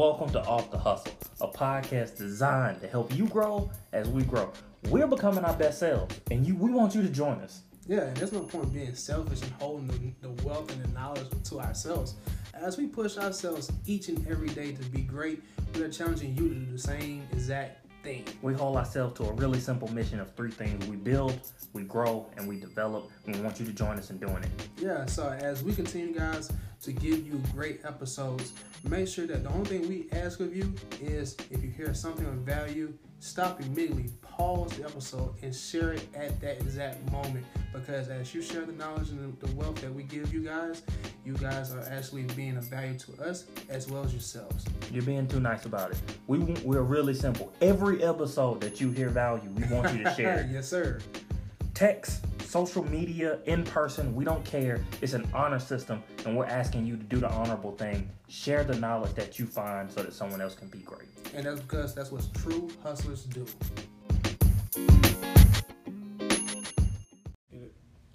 welcome to Off the Hustle, a podcast designed to help you grow as we grow. We're becoming our best selves, and you we want you to join us. Yeah, and there's no point being selfish and holding the, the wealth and the knowledge to ourselves. As we push ourselves each and every day to be great, we are challenging you to do the same exact thing. We hold ourselves to a really simple mission of three things we build, we grow, and we develop. We want you to join us in doing it. Yeah, so as we continue, guys, to give you great episodes, make sure that the only thing we ask of you is if you hear something of value, stop immediately, pause the episode, and share it at that exact moment. Because as you share the knowledge and the wealth that we give you guys, you guys are actually being of value to us as well as yourselves. You're being too nice about it. We we're really simple. Every episode that you hear value, we want you to share. yes, sir. Text, social media, in person, we don't care. It's an honor system, and we're asking you to do the honorable thing. Share the knowledge that you find so that someone else can be great. And that's because that's what true hustlers do.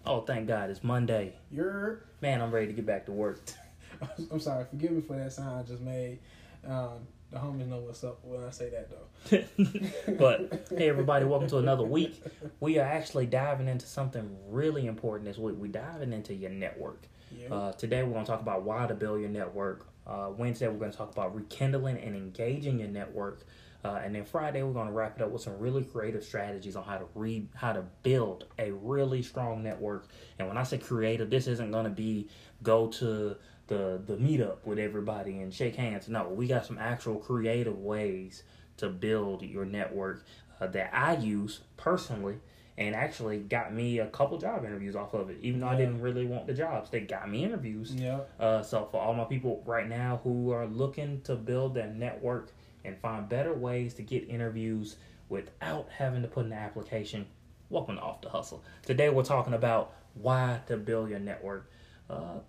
Oh, thank God, it's Monday. You're. Man, I'm ready to get back to work. I'm sorry. Forgive me for that sound I just made. Um, the homies know what's up when I say that though. but hey, everybody, welcome to another week. We are actually diving into something really important this week. We're diving into your network. Yeah. Uh, today, we're going to talk about why to build your network. Uh, Wednesday, we're going to talk about rekindling and engaging your network. Uh, and then Friday, we're going to wrap it up with some really creative strategies on how to read, how to build a really strong network. And when I say creative, this isn't going to be go to the the meetup with everybody and shake hands. No, we got some actual creative ways to build your network uh, that I use personally and actually got me a couple job interviews off of it. Even though I didn't really want the jobs, they got me interviews. yeah. Uh, so for all my people right now who are looking to build their network and find better ways to get interviews without having to put in an application, welcome to Off the Hustle. Today we're talking about why to build your network. Uh,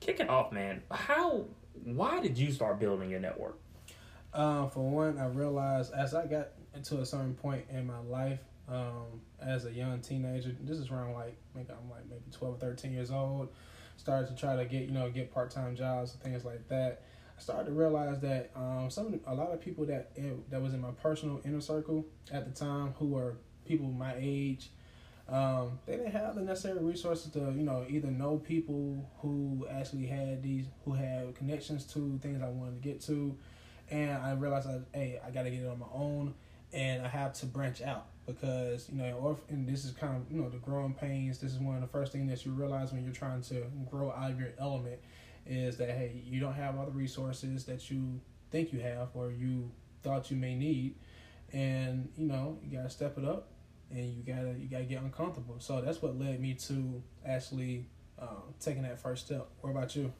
kick it off, man. How? Why did you start building your network? Um, for one, I realized as I got into a certain point in my life, um, as a young teenager, this is around like maybe I'm like maybe 12 or 13 years old, started to try to get you know get part time jobs and things like that. I started to realize that um, some a lot of people that that was in my personal inner circle at the time who were people my age, um, they didn't have the necessary resources to you know either know people who actually had these who had connections to things I wanted to get to, and I realized that hey I got to get it on my own, and I have to branch out because you know or and this is kind of you know the growing pains. This is one of the first things that you realize when you're trying to grow out of your element is that hey you don't have all the resources that you think you have or you thought you may need, and you know you gotta step it up and you gotta you gotta get uncomfortable. So that's what led me to actually um, taking that first step. What about you?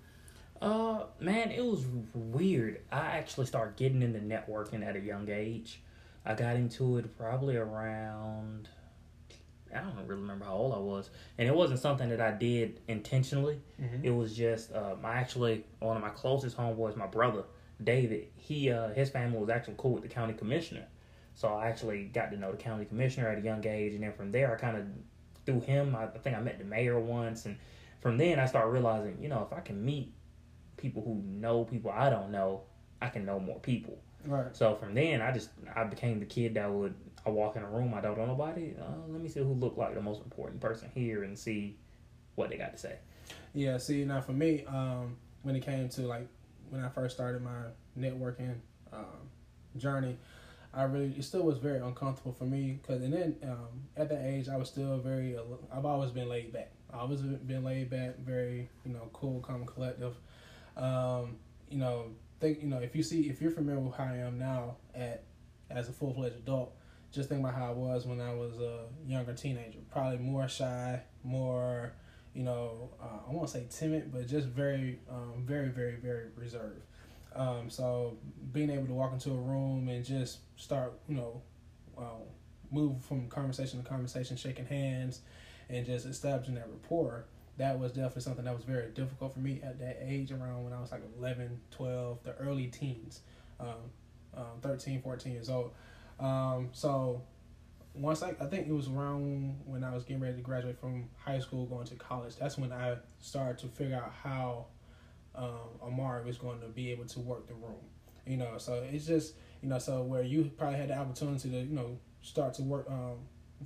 Uh, man, it was weird. I actually started getting into networking at a young age. I got into it probably around I don't really remember how old I was, and it wasn't something that I did intentionally. It was just um, I actually one of my closest homeboys, my brother David. He uh, his family was actually cool with the county commissioner, so I actually got to know the county commissioner at a young age, and then from there I kind of through him I, I think I met the mayor once, and from then I started realizing you know if I can meet people who know people I don't know, I can know more people. Right. So from then, I just I became the kid that would I walk in a room I don't know nobody. Uh, let me see who looked like the most important person here and see what they got to say. Yeah. See, now for me, um, when it came to like when I first started my networking um, journey, I really it still was very uncomfortable for me because and then um, at that age I was still very I've always been laid back. I've always been laid back, very you know cool, calm, collective. Um, you know, think you know if you see if you're familiar with how I am now at as a full fledged adult, just think about how I was when I was a younger teenager. Probably more shy, more you know uh, I won't say timid, but just very um, very very very reserved. Um, so being able to walk into a room and just start you know uh, move from conversation to conversation, shaking hands, and just establishing that rapport that was definitely something that was very difficult for me at that age around when I was like 11, 12, the early teens, um, um, 13, 14 years old. Um, so once I, I think it was around when I was getting ready to graduate from high school, going to college, that's when I started to figure out how um, Amari was going to be able to work the room. You know, so it's just you know, so where you probably had the opportunity to you know start to work, um,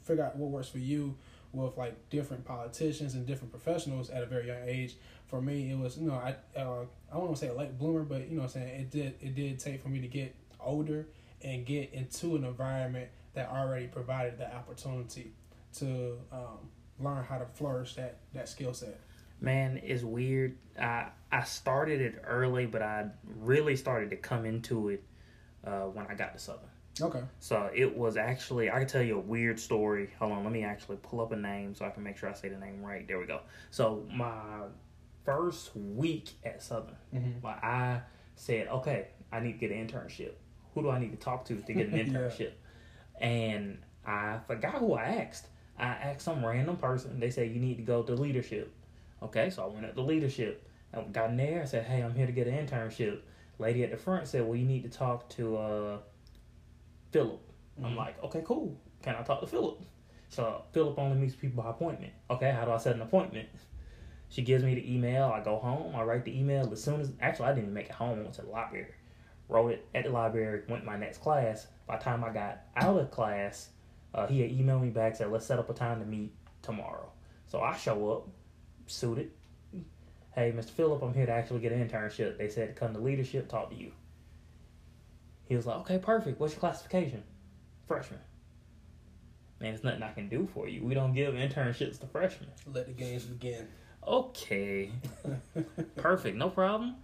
figure out what works for you with like different politicians and different professionals at a very young age. For me, it was you know I uh, I to say a late bloomer, but you know what I'm saying it did it did take for me to get older and get into an environment that already provided the opportunity to um, learn how to flourish that that skill set. Man, it's weird. I I started it early, but I really started to come into it uh, when I got to Southern. Okay. So it was actually I can tell you a weird story. Hold on, let me actually pull up a name so I can make sure I say the name right. There we go. So my first week at Southern, Mm-hmm. I said, okay, I need to get an internship. Who do I need to talk to to get an Yeah. internship? And I forgot who I asked. I asked some random person. They said you need to go to leadership. Okay, so I went up to leadership. I got in there. I said, hey, I'm here to get an internship. Lady at the front said, well, you need to talk to uh, Philip. I'm Mhm. like, okay, cool. Can I talk to Philip? So Philip only meets people by appointment. Okay, how do I set an appointment? She gives me the email. I go home. I write the email as soon as. Actually, I didn't even make it home. I went to the library. Wrote it at the library. Went to my next class. By the time I got out of class, uh, he had emailed me back said, "Let's set up a time to meet tomorrow." So I show up, suited. Hey, Mr. Phillip, I'm here to actually get an internship. They said to come to leadership, talk to you. He was like, "Okay, perfect. What's your classification?" Freshman. Man, there's nothing I can do for you. We don't give internships to freshmen. Let the games begin. Okay. Perfect, no problem.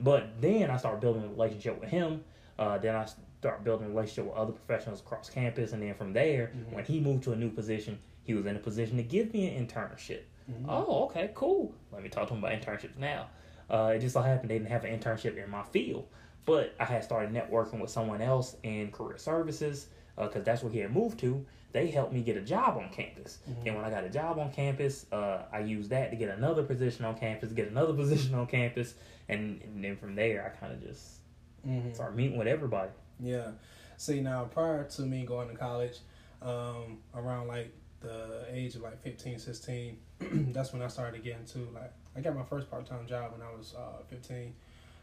But then I started building a relationship with him. Uh, then I started building a relationship with other professionals across campus. And then from there, Mhm. when he moved to a new position, he was in a position to give me an internship. Mhm. Oh, okay, cool. Let me talk to him about internships now. Uh, it just so happened they didn't have an internship in my field. But I had started networking with someone else in career services because that's where he had moved to. They helped me get a job on campus. Mhm. And when I got a job on campus, uh, I used that to get another position on campus, get another position on campus, and, and then from there, I kind of just Mhm. started meeting with everybody. Yeah. See, now prior to me going to college, um, around like the age of like 15, 16, that's when I started getting to like, I got my first part time job when I was uh, 15.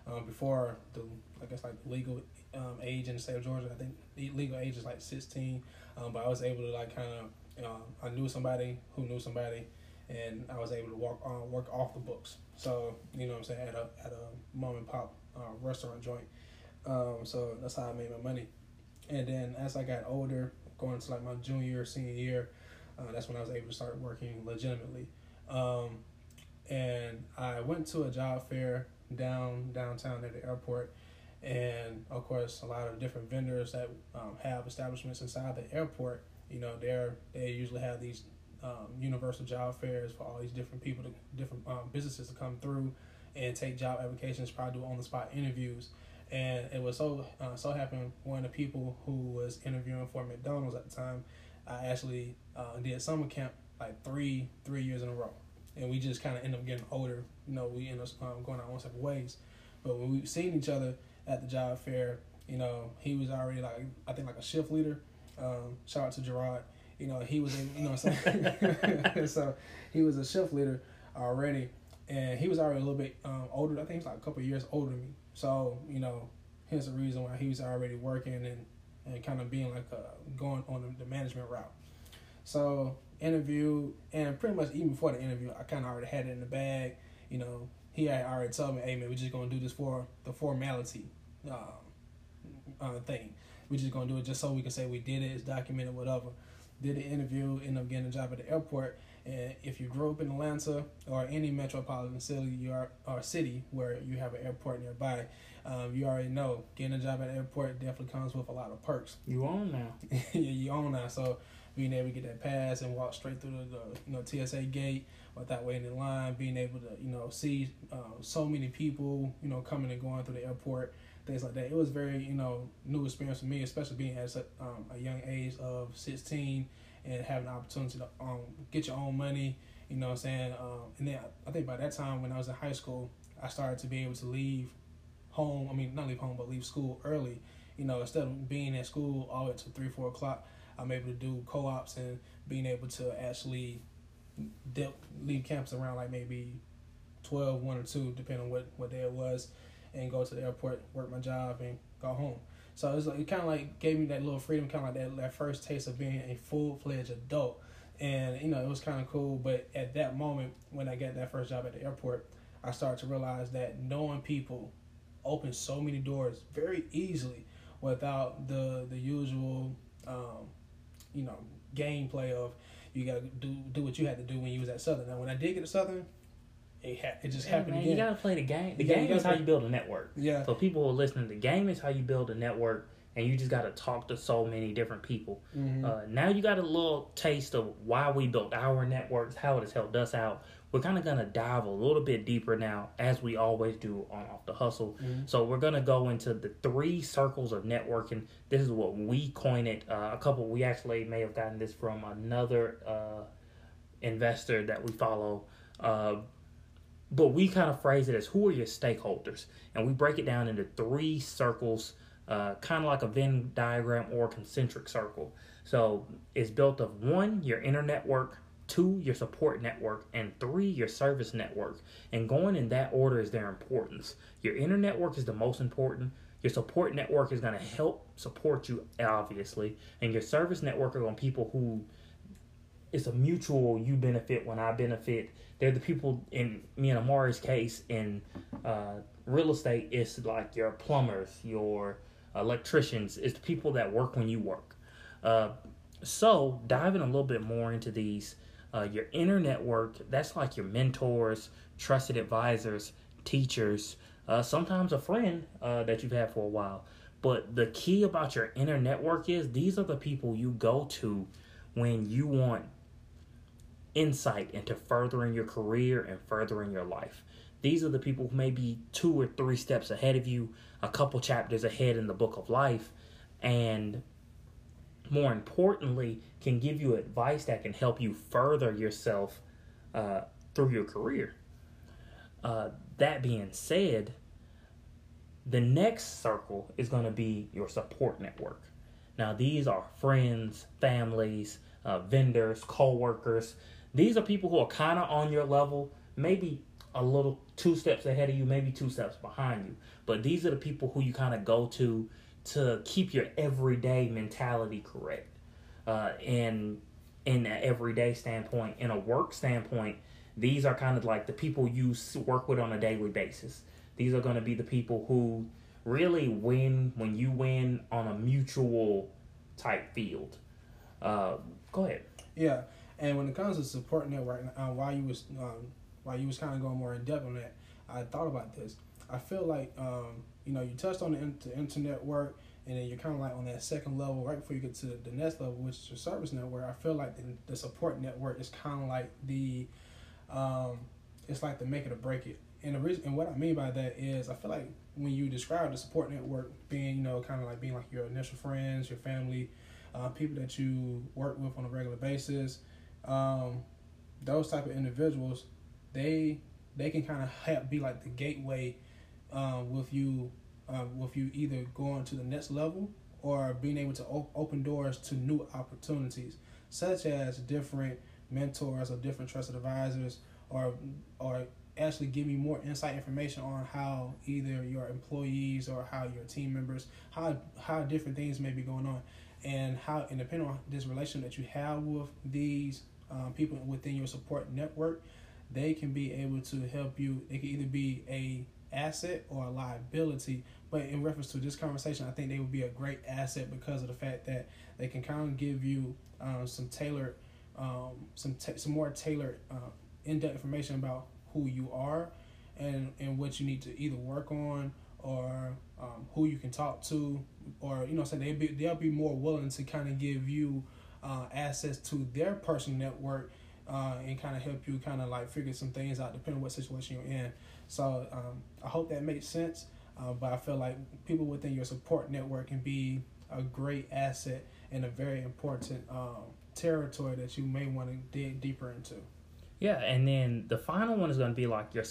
Um, before the, I guess like legal um, age in the state of Georgia, I think the legal age is like 16. Um, but I was able to like kind of, um, I knew somebody who knew somebody, and I was able to walk on work off the books. So you know what I'm saying at a at a mom and pop uh, restaurant joint. Um, so that's how I made my money. And then as I got older, going to like my junior, senior year, uh, that's when I was able to start working legitimately. Um, and I went to a job fair down downtown at the airport, and of course a lot of different vendors that um, have establishments inside the airport. You know, they're they usually have these um, universal job fairs for all these different people, to, different um, businesses to come through and take job applications, probably do on the spot interviews. And it was so uh, so happened one of the people who was interviewing for McDonald's at the time, I actually uh, did summer camp like three three years in a row, and we just kind of end up getting older. You know, we end up um, going our own separate ways. But when we seen each other at the job fair, you know, he was already like I think like a shift leader. Um, shout out to Gerard. You know, he was able, you know saying. so he was a shift leader already, and he was already a little bit um, older. I think he's like a couple years older than me. So you know, hence the reason why he was already working and and kind of being like uh, going on the, the management route. So interview and pretty much even before the interview, I kind of already had it in the bag. You know, he had already told me, "Hey man, we're just gonna do this for the formality um, uh, thing. We're just gonna do it just so we can say we did it. It's documented, whatever." Did the interview, end up getting a job at the airport. And if you grew up in Atlanta or any metropolitan city, you are or city where you have an airport nearby, um, you already know getting a job at the airport definitely comes with a lot of perks. You own now? yeah, you own now. So being able to get that pass and walk straight through the, the you know TSA gate without waiting in line, being able to you know see uh, so many people you know coming and going through the airport, things like that. It was very you know new experience for me, especially being at a, um, a young age of sixteen and having the opportunity to um, get your own money. You know what I'm saying? Um, and then I think by that time when I was in high school, I started to be able to leave home. I mean, not leave home, but leave school early. You know, instead of being at school all the way to three, four o'clock, I'm able to do co-ops and being able to actually dip, leave campus around like maybe 12, 1 or 2, depending on what, what day it was, and go to the airport, work my job, and go home. So it's like, it kind of like gave me that little freedom, kind of like that, that first taste of being a full fledged adult. And you know it was kind of cool. But at that moment, when I got that first job at the airport, I started to realize that knowing people opens so many doors very easily without the the usual, um, you know, gameplay of you got to do do what you had to do when you was at Southern. Now, when I did get to Southern, it ha- it just happened man, again. you gotta play the game. The You gotta- game is how you build a network. yeah, So people who are listening, the game is how you build a network, and you just gotta talk to so many different people. Mhm. Uh, now you got a little taste of why we built our networks, how it has helped us out. We're kind of gonna dive a little bit deeper now, as we always do on Off the Hustle. Mhm. So we're gonna go into the three circles of networking. This is what we coined it. Uh, a couple we actually may have gotten this from another uh, investor that we follow. Uh, but we kind of phrase it as who are your stakeholders, and we break it down into three circles, uh, kind of like a Venn diagram or concentric circle. So it's built of one, your inner network, two, your support network, and three, your service network. And going in that order is their importance. Your inner network is the most important. Your support network is going to help support you, obviously, and your service network are to people who it's a mutual you benefit when I benefit. They're the people in me and Amari's case in uh, real estate. It's like your plumbers, your electricians. It's the people that work when you work. Uh, so diving a little bit more into these, uh, your inner network. That's like your mentors, trusted advisors, teachers. Uh, sometimes a friend uh, that you've had for a while. But the key about your inner network is these are the people you go to when you want insight into furthering your career and furthering your life. These are the people who may be two or three steps ahead of you, a couple chapters ahead in the book of life, and more importantly, can give you advice that can help you further yourself uh, through your career. Uh, that being said, the next circle is going to be your support network. Now, these are friends, families, uh, vendors, co-workers. These are people who are kind of on your level, maybe a little two steps ahead of you, maybe two steps behind you. But these are the people who you kind of go to to keep your everyday mentality correct. Uh, and in an everyday standpoint, in a work standpoint, these are kind of like the people you work with on a daily basis. These are going to be the people who really win when you win on a mutual type field. Uh, go ahead. Yeah, and when it comes to support network, uh, while you was um, while you was kind of going more in depth on that, I thought about this. I feel like um, you know you touched on the, the inner network, and then you're kind of like on that second level right before you get to the next level, which is your service network. I feel like the, the support network is kind of like the um, it's like the make it or break it. And the reason, and what I mean by that is, I feel like when you describe the support network being, you know, kind of like being like your initial friends, your family, uh, people that you work with on a regular basis, um, those type of individuals, they they can kind of help be like the gateway um, with you, uh, with you either going to the next level or being able to op- open doors to new opportunities, such as different mentors or different trusted advisors, or or actually give me more insight information on how either your employees or how your team members how how different things may be going on and how and depending on this relation that you have with these um, people within your support network they can be able to help you. They can either be a asset or a liability but in reference to this conversation i think they would be a great asset because of the fact that they can kind of give you um, some tailored um, some ta- some more tailored uh, in-depth information about who you are and and what you need to either work on or um, who you can talk to or you know so they be they'll be more willing to kind of give you uh, access to their personal network uh, and kind of help you kind of like figure some things out depending on what situation you're in so um, I hope that makes sense uh, but I feel like people within your support network can be a great asset and a very important um, territory that you may want to dig deeper into. Yeah, and then the final one is going to be like your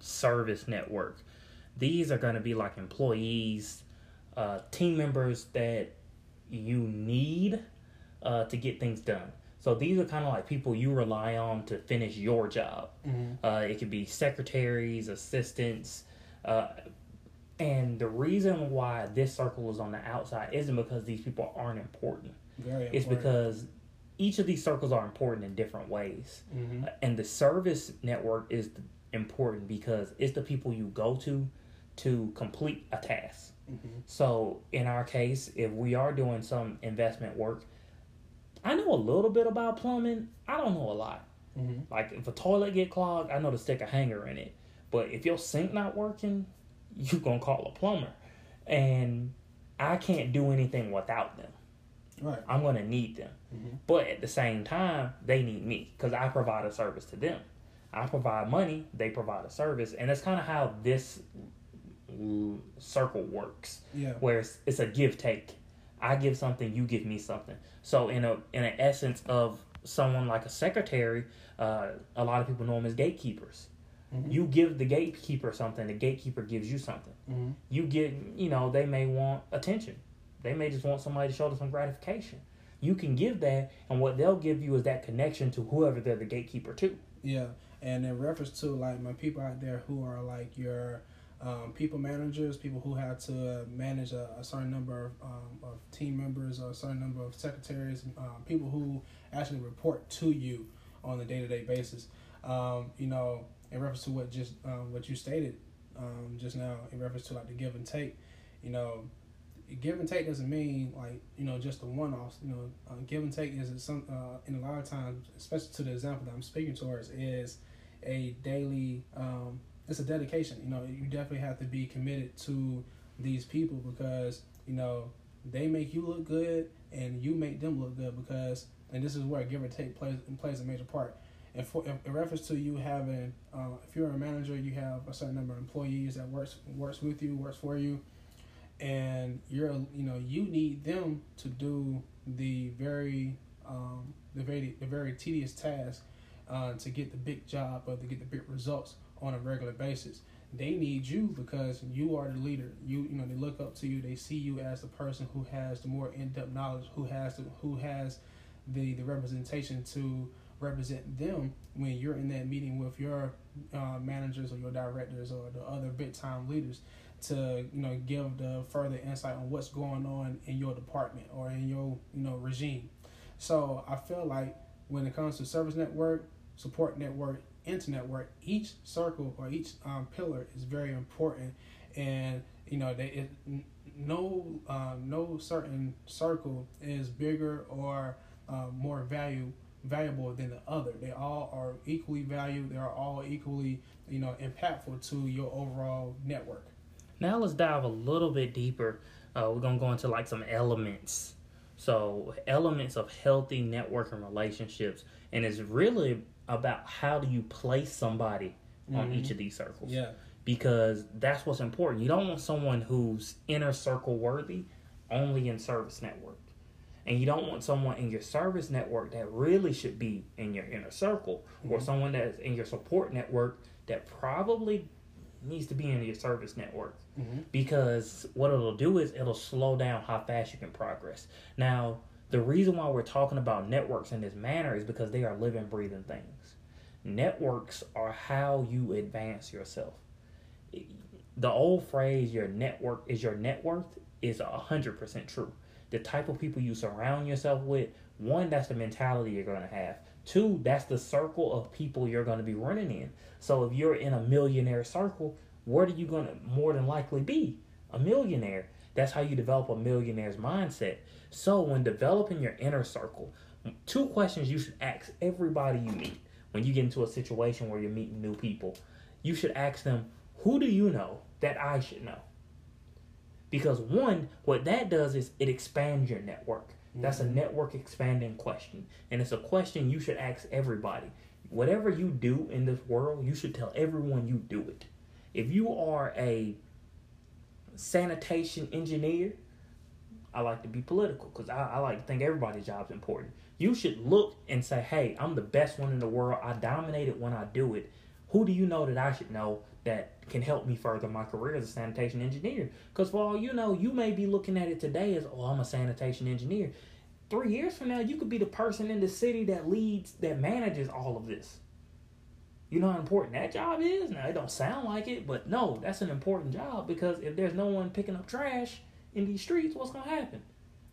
service network. These are going to be like employees, uh, team members that you need uh, to get things done. So these are kind of like people you rely on to finish your job. Mm-hmm. Uh, it could be secretaries, assistants, uh, And the reason why this circle is on the outside isn't because these people aren't important. Very It's because each of these circles are important in different ways. Mhm. And the service network is important because it's the people you go to to complete a task. Mhm. So in our case, if we are doing some investment work, I know a little bit about plumbing. I don't know a lot. Mhm. Like if a toilet get clogged, I know to stick a hanger in it. But if your sink not working, you gonna call a plumber. And I can't do anything without them. Right. I'm gonna need them. Mhm. But at the same time, they need me because I provide a service to them. I provide money, they provide a service, and that's kind of how this circle works Yeah. where it's, it's a give take. I give something, you give me something. So in a in an essence of someone like a secretary, uh, a lot of people know them as gatekeepers. Mhm. You give the gatekeeper something, the gatekeeper gives you something. Mhm. You get, you know, they may want attention. They may just want somebody to show them some gratification. You can give that, and what they'll give you is that connection to whoever they're the gatekeeper to. Yeah, and in reference to like my people out there who are like your um, people managers, people who have to manage a, a certain number of, um, of team members or a certain number of secretaries, um, people who actually report to you on a day to day basis. Um, you know, in reference to what just um, what you stated um, just now, in reference to like the give and take, you know, give and take doesn't mean like you know just the one offs. You know, uh, give and take is some uh, in a lot of times, especially to the example that I'm speaking towards, is a daily. Um, it's a dedication. You know, you definitely have to be committed to these people because you know they make you look good and you make them look good because and this is where give or take plays plays a major part. And for in, reference to you having, uh, if you're a manager, you have a certain number of employees that works works with you, works for you, and you're you know you need them to do the very um, the very the very tedious task uh, to get the big job or to get the big results on a regular basis. They need you because you are the leader. You you know they look up to you. They see you as the person who has the more in depth knowledge, who has the who has the the representation to represent them when you're in that meeting with your uh, managers or your directors or the other big time leaders to you know give the further insight on what's going on in your department or in your you know regime. So I feel like when it comes to service network, support network, internet where each circle or each um, pillar is very important, and you know they it, no uh, no certain circle is bigger or uh, more value valuable than the other. They all are equally valued. They are all equally you know impactful to your overall network. Now let's dive a little bit deeper. Uh, we're gonna go into like some elements. So elements of healthy networking relationships, and it's really about how do you place somebody on Mhm. each of these circles. Yeah. Because that's what's important. You don't want someone who's inner circle worthy only in service network. And you don't want someone in your service network that really should be in your inner circle or Mhm. someone that's in your support network that probably needs to be in your service network Mm-hmm. because what it'll do is it'll slow down how fast you can progress. Now, the reason why we're talking about networks in this manner is because they are living, breathing things. Networks are how you advance yourself. The old phrase "your network is your net worth" is hundred percent true. The type of people you surround yourself with, one, that's the mentality you're going to have. Two, that's the circle of people you're going to be running in. So if you're in a millionaire circle, what are you going to more than likely be? A millionaire. That's how you develop a millionaire's mindset. So when developing your inner circle, two questions you should ask everybody you meet when you get into a situation where you're meeting new people. You should ask them, who do you know that I should know? Because one, what that does is it expands your network. That's a mm-hmm. network expanding question. And it's a question you should ask everybody. Whatever you do in this world, you should tell everyone you do it. If you are a sanitation engineer, I like to be political because I, I like to think everybody's job is important. You should look and say, hey, I'm the best one in the world. I dominate it when I do it. Who do you know that I should know that can help me further my career as a sanitation engineer? Because for all you know, you may be looking at it today as, oh, I'm a sanitation engineer. Three years from now, you could be the person in the city that leads, that manages all of this. You know how important that job is? Now, it don't sound like it, but no, that's an important job because if there's no one picking up trash in these streets, what's going to happen?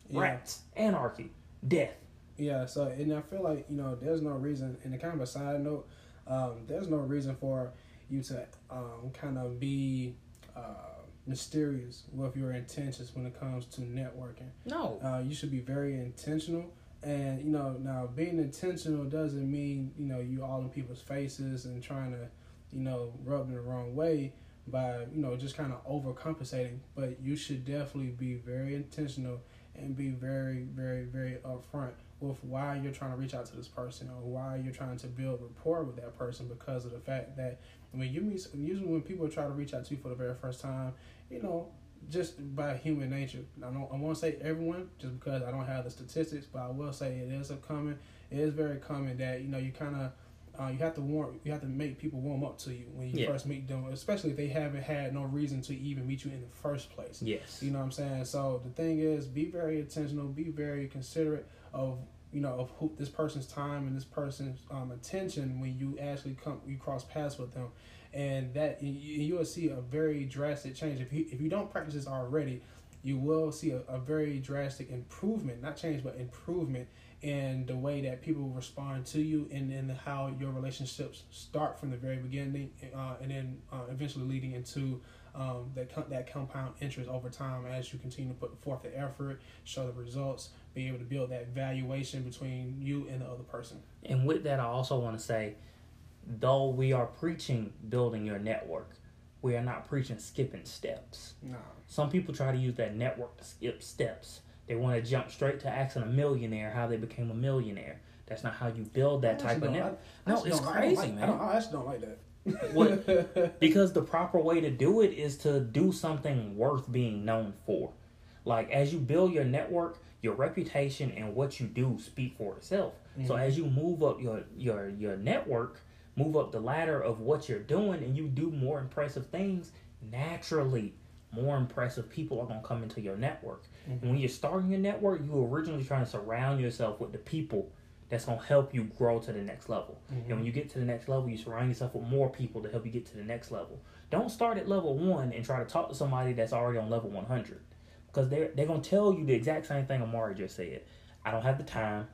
Yeah. Rats, anarchy, death. Yeah, so and I feel like you know there's no reason. And a kind of a side note, um, there's no reason for you to um, kind of be uh, mysterious with your intentions when it comes to networking. No. Uh, you should be very intentional. And you know, now being intentional doesn't mean you know you all in people's faces and trying to, you know, rub them the wrong way by you know just kind of overcompensating. But you should definitely be very intentional and be very, very, very upfront with why you're trying to reach out to this person or why you're trying to build rapport with that person because of the fact that when you meet usually when people try to reach out to you for the very first time, you know, just by human nature. I don't I won't say everyone just because I don't have the statistics, but I will say it is a common it is very common that, you know, you kinda uh, you have to warm you have to make people warm up to you when you Yeah. first meet them, especially if they haven't had no reason to even meet you in the first place. Yes. You know what I'm saying? So the thing is, be very intentional, be very considerate of you know of who this person's time and this person's um, attention when you actually come you cross paths with them, and that you, you will see a very drastic change if you if you don't practice this already. You will see a, a very drastic improvement, not change, but improvement in the way that people respond to you and in how your relationships start from the very beginning uh, and then uh, eventually leading into um, that that compound interest over time as you continue to put forth the effort, show the results, be able to build that valuation between you and the other person. And with that, I also want to say, though we are preaching building your network, we are not preaching skipping steps. Nah, Some people try to use that network to skip steps. They want to jump straight to asking a millionaire how they became a millionaire. That's not how you build that type of network. I No, it's I crazy, like- I, man. don't, I actually don't like that. What? Because the proper way to do it is to do something worth being known for. Like as you build your network, your reputation and what you do speak for itself. So Mhm. as you move up your your your network, move up the ladder of what you're doing and you do more impressive things, naturally more impressive people are going to come into your network. And when you're starting your network, you originally trying to surround yourself with the people that's going to help you grow to the next level. Mhm. And when you get to the next level, you surround yourself with more people to help you get to the next level. Don't start at level one and try to talk to somebody that's already on level 100 because they're, they're going to tell you the exact same thing Amari just said. I don't have the time.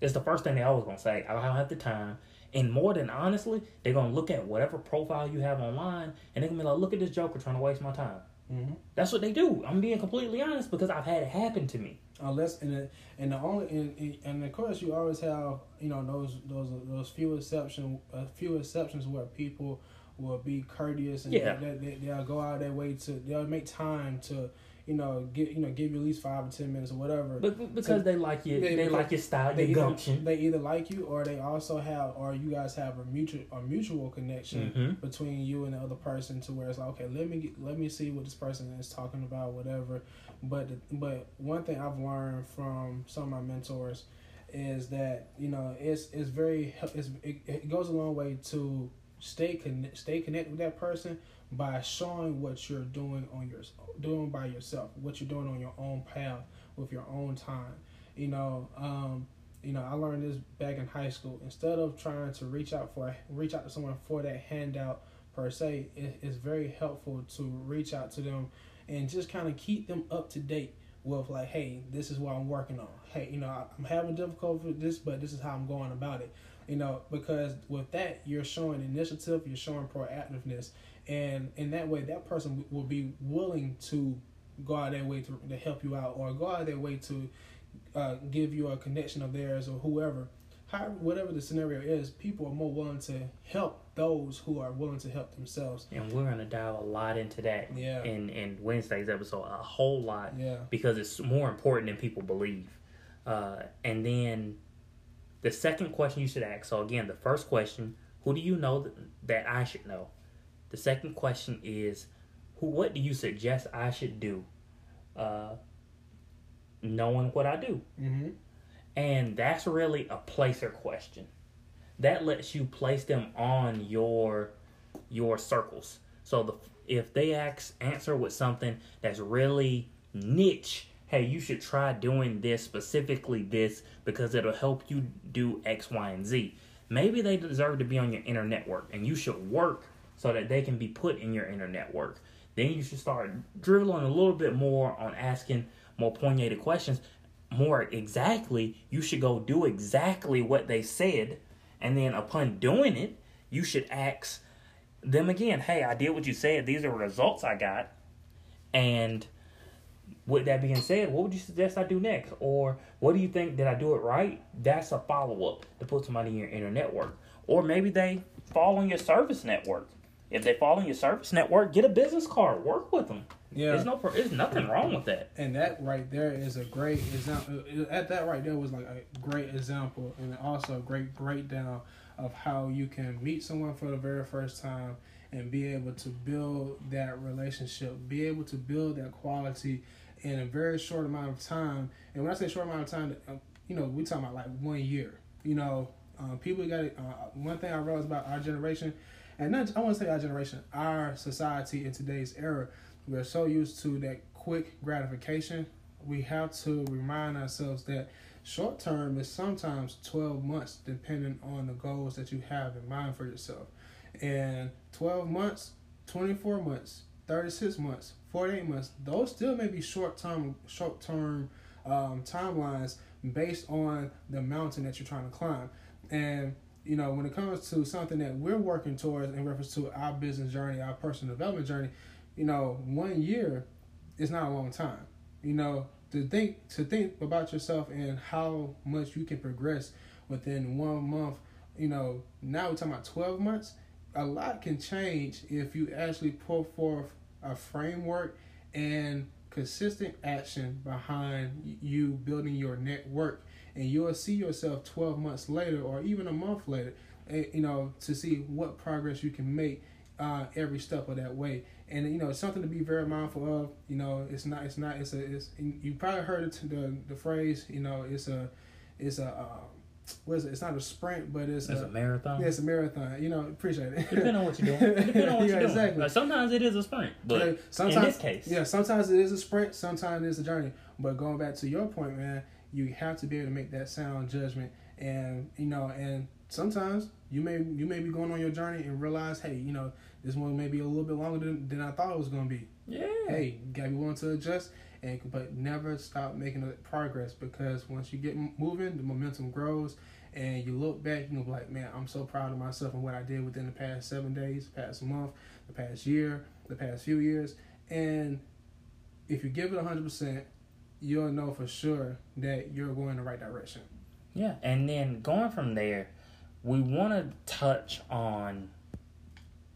It's the first thing they always to say. I don't have the time. And more than honestly, they're going to look at whatever profile you have online and they're going to be like, look at this joker trying to waste my time. Mhm. That's what they do. I'm being completely honest because I've had it happen to me. Unless and the, and the only and, and of course you always have you know those those those few exception a few exceptions where people will be courteous and Yeah. they, they, they'll go out their way to they'll make time to you know give you know give you at least five or ten minutes or whatever. But because they like you, They- they, like your style, they your either, they either like you or they also have or you guys have a mutual a mutual connection Mhm. between you and the other person to where it's like okay let me get, let me see what this person is talking about whatever but but one thing I've learned from some of my mentors is that you know it's it's very it's, it, it goes a long way to stay con- stay connected with that person by showing what you're doing on your doing by yourself what you're doing on your own path with your own time. You know um you know i learned this back in high school. Instead of trying to reach out for reach out to someone for that handout per se it, it's very helpful to reach out to them and just kind of keep them up to date with like hey this is what i'm working on. Hey you know i'm having difficulty with this but this is how i'm going about it you know because with that you're showing initiative you're showing proactiveness. And in that way that person will be willing to go out their way to, to help you out or go out their way to uh, give you a connection of theirs or whoever. However whatever the scenario is people are more willing to help those who are willing to help themselves. And we're gonna dive a lot into that Yeah. in in Wednesday's episode, a whole lot, yeah. Because it's more important than people believe. Uh, and then the second question you should ask. So again, the first question: Who do you know that, I should know? The second question is, who? What do you suggest I should do? Uh, knowing what I do. mm-hmm. And that's really a placer question. That lets you place them on your your circles. So the if they ask answer with something that's really niche, hey, you should try doing this specifically this because it'll help you do X, Y, and Z. maybe they deserve to be on your inner network and you should work so that they can be put in your inner network. Then you should start dribbling a little bit more on asking more pointed questions. More exactly, you should go do exactly what they said. And then upon doing it, you should ask them again, hey, I did what you said. These are results I got. And with that being said, what would you suggest I do next? Or what do you think? Did I do it right? That's a follow up to put somebody in your inner network. Or maybe they fall on your service network. If they fall on your service network, get a business card. Work with them. Yeah, there's no, there's nothing wrong with that. And that right there is a great example. At that right there was like a great example, and also a great breakdown of how you can meet someone for the very first time and be able to build that relationship, be able to build that quality in a very short amount of time. And when I say short amount of time, uh, you know, we talking about like one year. You know, um, people got uh, one thing I realized about our generation, and not I want to say our generation, our society in today's era, we're so used to that quick gratification. We have to remind ourselves that short term is sometimes 12 months, depending on the goals that you have in mind for yourself. And 12 months, 24 months, 36 months, 48 months, those still may be short term short term um, timelines based on the mountain that you're trying to climb. And you know, when it comes to something that we're working towards in reference to our business journey, our personal development journey, you know, one year is not a long time. You know, to think to think about yourself and how much you can progress within one month. You know, now we're talking about twelve months. A lot can change if you actually put forth a framework and consistent action behind you building your network. And you'll see yourself 12 months later or even a month later eh, you know to see what progress you can make uh, every step of that way. And you know it's something to be very mindful of. You know it's not it's not it's a it's you probably heard it the the phrase you know it's a it's a uh, what is it? It's not a sprint, but it's, it's a, a, marathon. Yeah, it's a marathon. You know, appreciate it. Depending on what you're doing. Depending on what yeah, you're doing. Exactly. Like sometimes it is a sprint, but yeah, sometimes, in this case, yeah, sometimes it is a sprint. Sometimes it's a journey. But going back to your point, man, you have to be able to make that sound judgment, and you know, and sometimes you may you may be going on your journey and realize, hey, you know, this one may be a little bit longer than, than I thought it was going to be. Yeah. Hey, you gotta be willing to adjust and but never stop making progress because once you get moving, the momentum grows and you look back, you know, like, man, I'm so proud of myself and what I did within the past seven days, past month, the past year, the past few years. And if you give it 100%, you'll know for sure that you're going in the right direction. Yeah. And then going from there, we want to touch on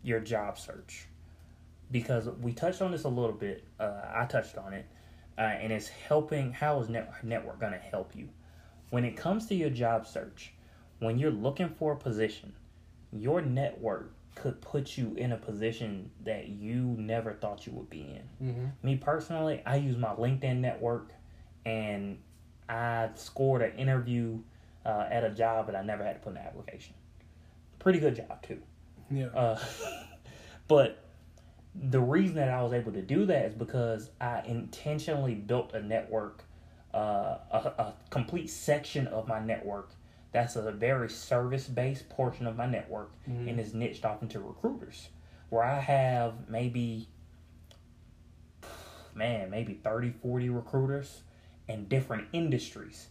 your job search because we touched on this a little bit. Uh, I touched on it. Uh, and it's helping. How is net, network going to help you? When it comes to your job search, when you're looking for a position, your network could put you in a position that you never thought you would be in. Mm-hmm. Me personally, I use my LinkedIn network and I scored an interview uh, at a job that I never had to put in an application. Pretty good job, too. Yeah. Uh, but the reason that I was able to do that is because I intentionally built a network uh, a, a complete section of my network that's a very service based portion of my network mm-hmm. and is niched off into recruiters where I have maybe man maybe 30 40 recruiters in different industries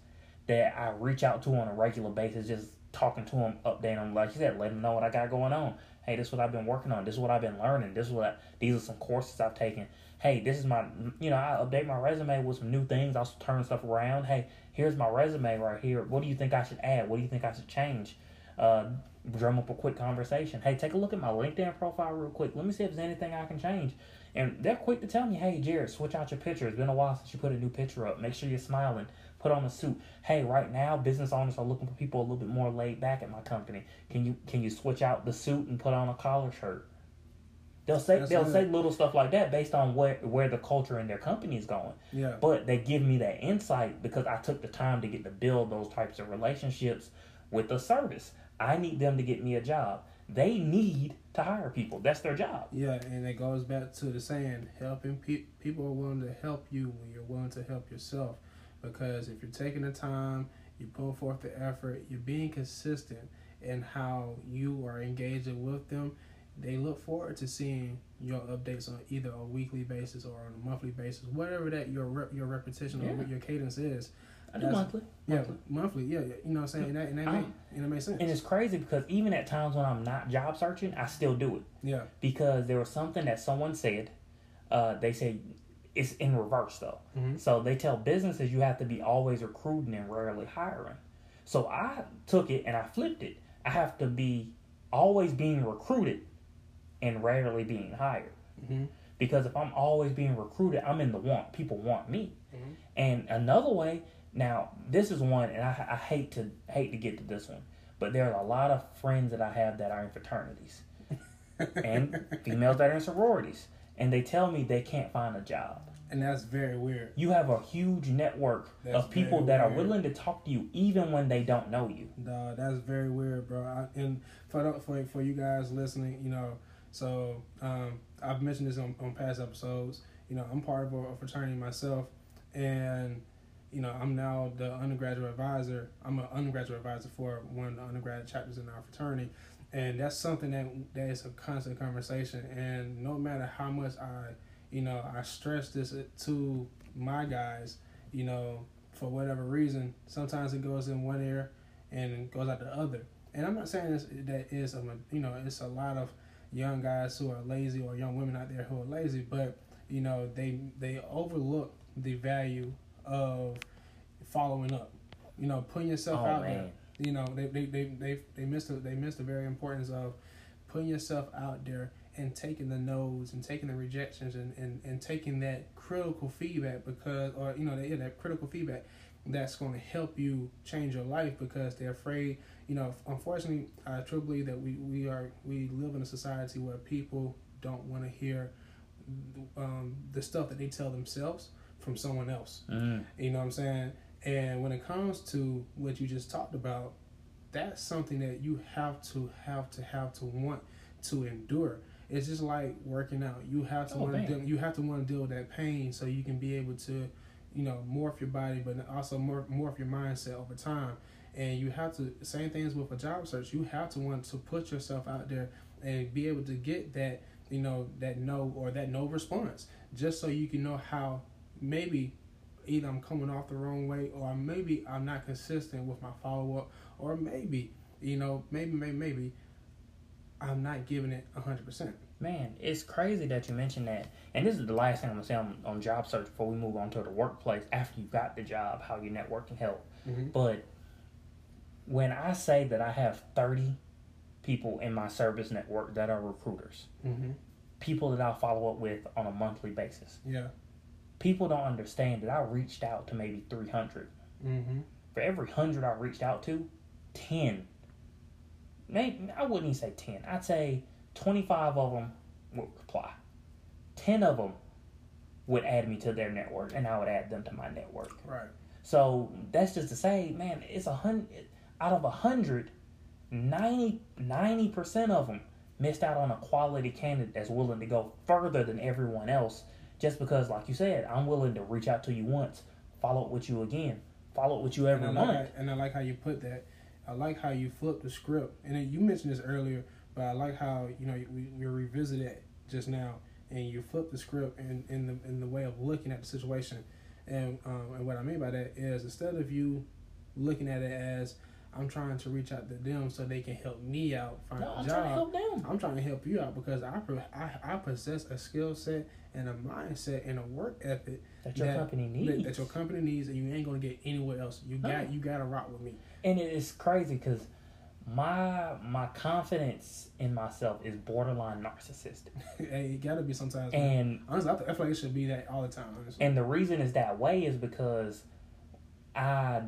that I reach out to on a regular basis just talking to them updating them like you said let them know what I got going on hey this is what I've been working on this is what I've been learning this is what I, these are some courses I've taken hey, this is my, you know, I update my resume with some new things. I'll turn stuff around. Hey, here's my resume right here. What do you think I should add? What do you think I should change? Uh, drum up a quick conversation. Hey, take a look at my LinkedIn profile real quick. Let me see if there's anything I can change. And they're quick to tell me, hey, Jared, switch out your picture. It's been a while since you put a new picture up. Make sure you're smiling. Put on a suit. Hey, right now, business owners are looking for people a little bit more laid back at my company. Can you can you switch out the suit and put on a collar shirt? They'll say That's they'll say little stuff like that based on where where the culture in their company is going. Yeah. But they give me that insight because I took the time to get to build those types of relationships with the service. I need them to get me a job. They need to hire people. That's their job. Yeah, and it goes back to the saying, helping pe- people are willing to help you when you're willing to help yourself. Because if you're taking the time, you're putting forth the effort, you're being consistent, and how you are engaging with them, they look forward to seeing your updates on either a weekly basis or on a monthly basis, whatever that your rep, your repetition Yeah. or your cadence is. I do monthly. Yeah, Monthly. monthly. Yeah, you know what I'm saying, and that and that, make, and it makes sense. And it's crazy because even at times when I'm not job searching, I still do it yeah, because there was something that someone said. Uh, they say it's in reverse though. Mhm. So they tell businesses you have to be always recruiting and rarely hiring. So I took it and I flipped it. I have to be always being recruited and rarely being hired. Mhm. Because if I'm always being recruited, I'm in the want. People want me. Mhm. And another way, now this is one, and I, I hate to hate to get to this one, but there are a lot of friends that I have that are in fraternities and females that are in sororities, and they tell me they can't find a job. and that's very weird. You have a huge network That's of people that are willing to talk to you even when they don't know you. Nah, that's very weird, bro. I, and for for for you guys listening, you know, so um, I've mentioned this on, on past episodes. You know, I'm part of a, a fraternity myself, and you know, I'm now the undergraduate advisor. I'm an undergraduate advisor for one of the undergrad chapters in our fraternity, and that's something that that is a constant conversation. And no matter how much I, you know, I stress this to my guys, you know, for whatever reason, sometimes it goes in one ear and goes out the other. And I'm not saying this, that is a you know it's a lot of young guys who are lazy or young women out there who are lazy, but you know they they overlook the value of following up. You know, putting yourself Oh out there. You know, they they they they they missed the, they missed the very importance of putting yourself out there and taking the no's and taking the rejections and, and, and taking that critical feedback because or you know that, yeah, that critical feedback that's going to help you change your life because they're afraid you know unfortunately i truly believe that we, we are we live in a society where people don't want to hear um, the stuff that they tell themselves from someone else mm, you know what I'm saying? And when it comes to what you just talked about, that's something that you have to have to have to want to endure. It's just like working out. You have to Oh, want to deal, you have to want to deal with that pain so you can be able to, you know, morph your body, but also morph, morph your mindset over time. And you have to same things with a job search. You have to want to put yourself out there and be able to get that, you know, that no or that no response, just so you can know how maybe either I'm coming off the wrong way or maybe I'm not consistent with my follow up or maybe you know maybe maybe maybe I'm not giving it hundred percent. man, it's crazy that you mentioned that. And this is the last thing I'm gonna say on, on job search before we move on to the workplace. After you got the job, how your network can help. Mm-hmm. But when I say that I have 30 people in my service network that are recruiters, Mm-hmm. people that I follow up with on a monthly basis, Yeah. People don't understand that I reached out to maybe 300. Mm-hmm. For every 100 I reached out to, 10, maybe, I wouldn't even say 10, I'd say 25 of them would reply. 10 of them would add me to their network, and I would add them to my network. Right. So that's just to say, man, it's a hundred out of a hundred, 90 percent of them missed out on a quality candidate that's willing to go further than everyone else. Just because, like you said, I'm willing to reach out to you once, follow up with you again, follow up with you every And like month. how, and I like how you put that. I like how you flip the script. And you mentioned this earlier, but I like how you know we, we revisited it just now, and you flip the script in, in the in the way of looking at the situation. And um, and what I mean by that is instead of you looking at it as I'm trying to reach out to them so they can help me out find No, a I'm job. trying to help them. I'm trying to help you out because I, I I possess a skill set and a mindset and a work ethic That your that- company needs. that your company needs, and you ain't gonna get anywhere else. You No. got you got to rock with me. and it is crazy because my my confidence in myself is borderline narcissistic, hey, it gotta be sometimes. man. and honestly, I, th- I feel like it should be that all the time. Honestly. And the reason is that way is because I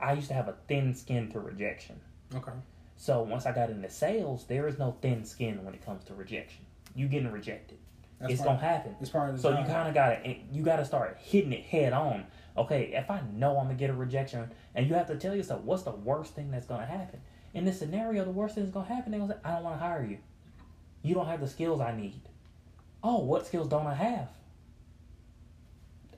I used to have a thin skin to rejection. okay. So once I got into sales, there is no thin skin when it comes to rejection. You getting rejected. That's it's gonna happen. It's part of the So job. you kind of gotta eh, you gotta start hitting it head on. Okay, if I know I'm gonna get a rejection, and you have to tell yourself what's the worst thing that's gonna happen. In this scenario, the worst thing that's gonna happen. They're gonna say, "I don't want to hire you. You don't have the skills I need." Oh, what skills don't I have?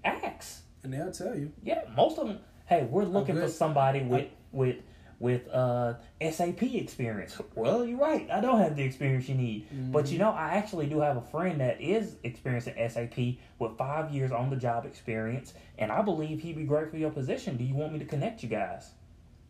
Ask. and they'll tell you. Yeah, most of them. Hey, we're looking for somebody with with with uh, SAP experience. Well, you're right. I don't have the experience you need. Mm-hmm. But you know, I actually do have a friend that is experienced in SAP with five years on the job experience, and I believe he'd be great for your position. Do you want me to connect you guys?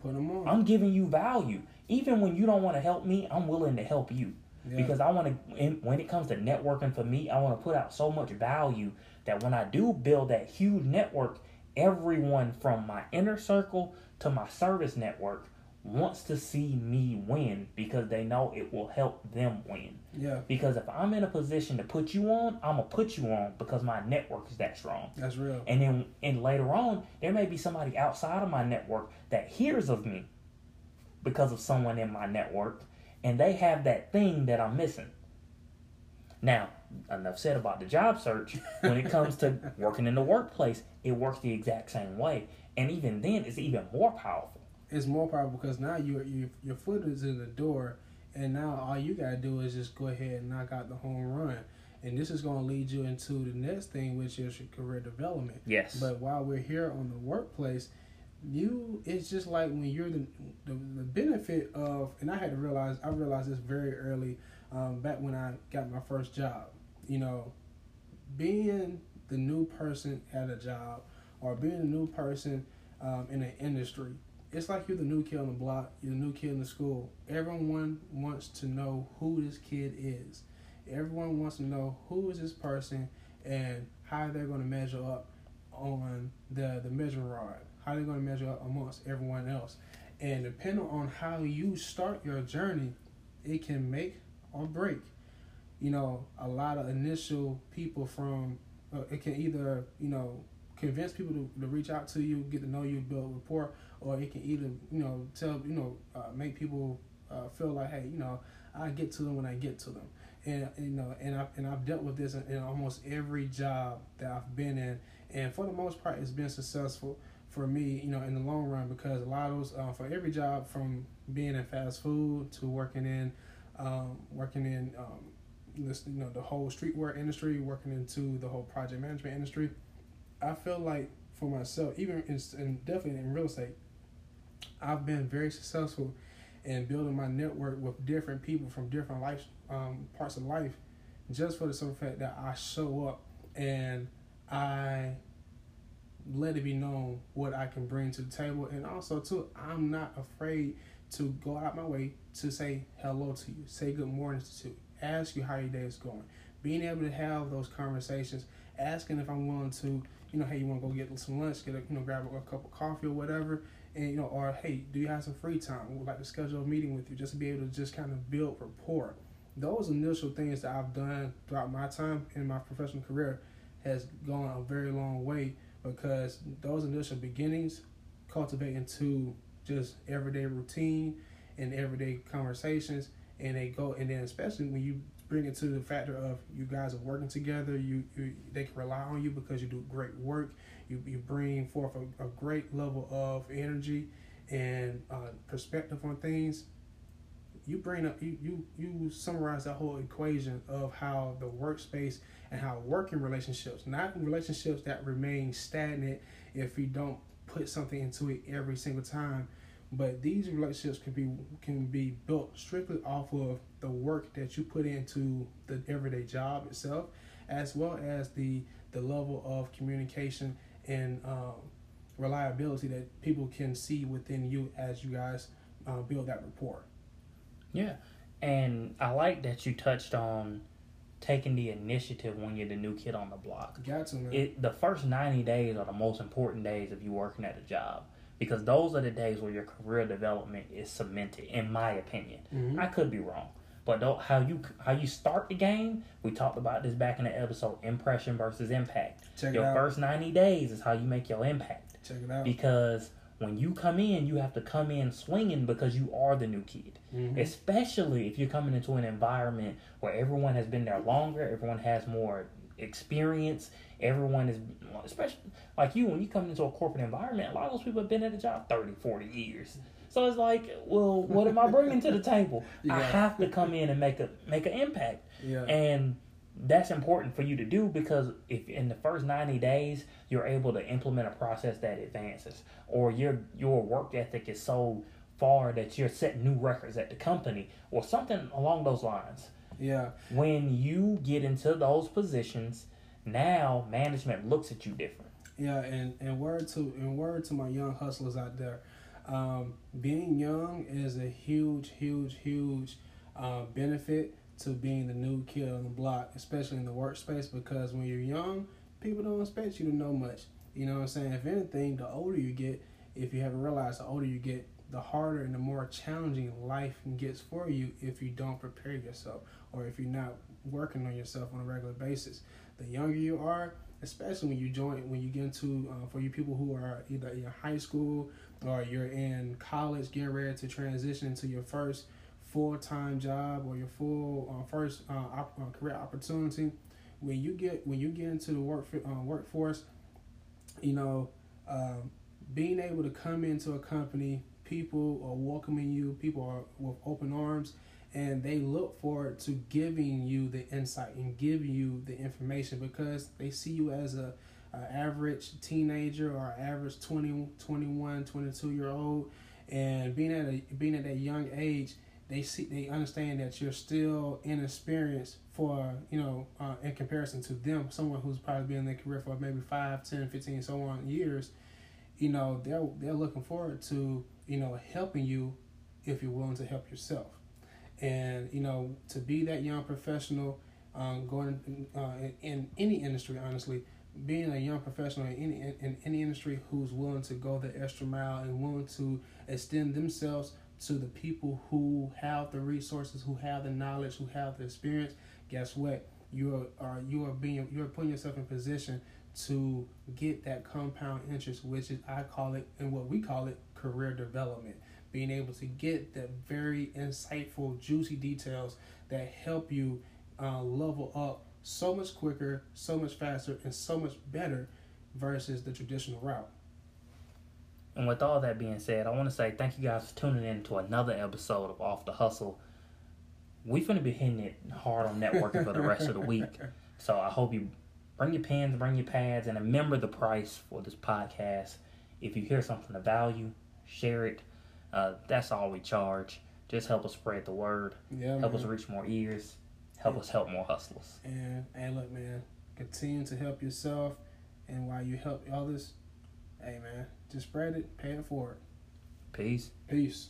Put him on. I'm giving you value. Even when you don't want to help me, I'm willing to help you. Yeah. Because I want to, when it comes to networking for me, I want to put out so much value that when I do build that huge network, everyone from my inner circle to my service network wants to see me win because they know it will help them win. Yeah. Because if I'm in a position to put you on, I'm gonna put you on because my network is that strong. That's real. And then and later on, there may be somebody outside of my network that hears of me because of someone in my network, and they have that thing that I'm missing. Now, enough said about the job search. When it comes to working in the workplace, it works the exact same way, and even then, it's even more powerful. It's more powerful because now your your your foot is in the door, and now all you gotta do is just go ahead and knock out the home run. And this is going to lead you into the next thing, which is your career development. Yes. But while we're here on the workplace, you it's just like when you're the, the, the benefit of and i had to realize i realized this very early um, back when i got my first job you know being the new person at a job or being a new person um, in an industry it's like you're the new kid on the block you're the new kid in the school everyone wants to know who this kid is everyone wants to know who is this person and how they're going to measure up on the the measuring rod how they're going to measure up amongst everyone else. And depending on how you start your journey, it can make or break. You know, a lot of initial people from uh, it can either you know convince people to, to reach out to you, get to know you, build rapport, or it can either you know tell you know uh, make people uh, feel like hey you know I get to them when I get to them, and you know and I and I've dealt with this in, in almost every job that I've been in, and for the most part it's been successful for me, you know, in the long run, because a lot of those, uh, for every job from being in fast food to working in, um, working in, um, this, you know, the whole streetwear industry, working into the whole project management industry, I feel like for myself, even in, in definitely in real estate, I've been very successful in building my network with different people from different life um, parts of life, just for the simple fact that I show up and I let it be known what I can bring to the table. And also, too, I'm not afraid to go out my way to say hello to you, say good morning to you, ask you how your day is going. Being able to have those conversations, asking if I'm willing to, you know, hey, you want to go get some lunch, get a, you know, grab a, a cup of coffee or whatever, and you know, or hey, do you have some free time? We'd like to schedule a meeting with you just to be able to just kind of build rapport. Those initial things that I've done throughout my time in my professional career has gone a very long way because those initial beginnings cultivate into just everyday routine and everyday conversations and they go and then especially when you bring it to the factor of you guys are working together you, you they can rely on you because you do great work. You, you bring forth a, a great level of energy and uh, perspective on things. You bring up you, you you summarize that whole equation of how the workspace and how working relationships, not relationships that remain stagnant if you don't put something into it every single time, but these relationships can be can be built strictly off of the work that you put into the everyday job itself, as well as the the level of communication and um, reliability that people can see within you as you guys uh, build that rapport. Yeah, and I like that you touched on taking the initiative when you're the new kid on the block. Got to, man. It, the first 90 days are the most important days of you working at a job because those are the days where your career development is cemented, in my opinion. Mm-hmm. I could be wrong. But how you how you start the game, we talked about this back in the episode, impression versus impact. Check your first 90 days is how you make your impact. Check it out. Because when you come in, you have to come in swinging because you are the new kid. Mm-hmm. Especially if you're coming into an environment where everyone has been there longer, everyone has more experience, everyone is, especially like you, when you come into a corporate environment, a lot of those people have been at a job 30, 40 years. So it's like, well, what am I bringing to the table? Yeah. I have to come in and make a make an impact. Yeah. And that's important for you to do because if in the first 90 days you're able to implement a process that advances or your your work ethic is so far that you're setting new records at the company or something along those lines. Yeah. When you get into those positions, now management looks at you different. Yeah, and, and word to and word to my young hustlers out there, um, being young is a huge, huge, huge uh, benefit to being the new kid on the block, especially in the workspace. Because when you're young, people don't expect you to know much. You know what I'm saying? If anything, the older you get, if you haven't realized, the older you get, the harder and the more challenging life gets for you if you don't prepare yourself or if you're not working on yourself on a regular basis. The younger you are, especially when you join, when you get into, uh, for you people who are either in high school or you're in college, getting ready to transition to your first full time job or your full uh, first uh, op- uh, career opportunity. When you get when you get into the work uh, workforce, you know, um, being able to come into a company, people are welcoming you, people are with open arms, and they look forward to giving you the insight and giving you the information because they see you as a, a average teenager or average 20 21 22 year old. And being at a being at that young age they see they understand that you're still inexperienced for you know uh, in comparison to them someone who's probably been in their career for maybe 5 10 15 so on years you know they're they're looking forward to you know helping you if you're willing to help yourself. And you know to be that young professional um, going uh, in, any industry honestly being a young professional in any in, in any industry who's willing to go the extra mile and willing to extend themselves to the people who have the resources who have the knowledge who have the experience guess what? You are you are being you are putting yourself in position to get that compound interest which is i call it and what we call it career development being able to get the very insightful, juicy details that help you uh, level up so much quicker, so much faster, and so much better versus the traditional route. And with all that being said, I want to say thank you guys for tuning in to another episode of Off the Hustle. We're going to be hitting it hard on networking for the rest of the week. So I hope you bring your pens, bring your pads, and remember the price for this podcast. If you hear something of value, share it uh, that's all we charge. Just help us spread the word. Yeah, help man. us reach more ears. Help yeah. us help more hustlers. And and look, man, continue to help yourself, and while you help others, hey man, just spread it, pay it forward. Peace. Peace.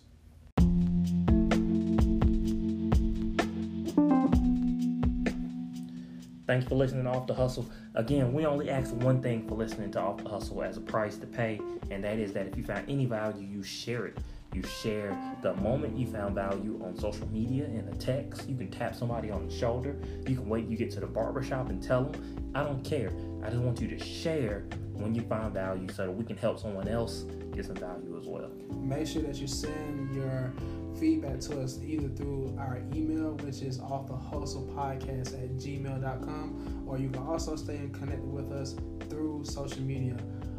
Thanks for listening to Off the Hustle. Again, we only ask one thing for listening to Off the Hustle as a price to pay, and that is that if you found any value, you share it. You share the moment you found value on social media in a text. You can tap somebody on the shoulder. You can wait you get to the barbershop and tell them. I don't care. I just want you to share when you find value so that we can help someone else get some value as well. Make sure that you send your feedback to us either through our email, which is off the hustle podcast at gmail.com, or you can also stay connected with us through social media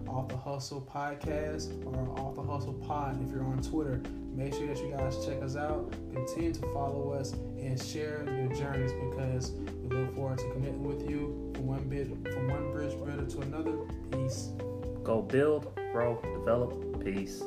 off the hustle podcast or off the hustle pod if you're on twitter make sure that you guys check us out. Continue to follow us and share your journeys because we look forward to connecting with you from one bit from one bridge builder to another. Peace. Go build grow develop peace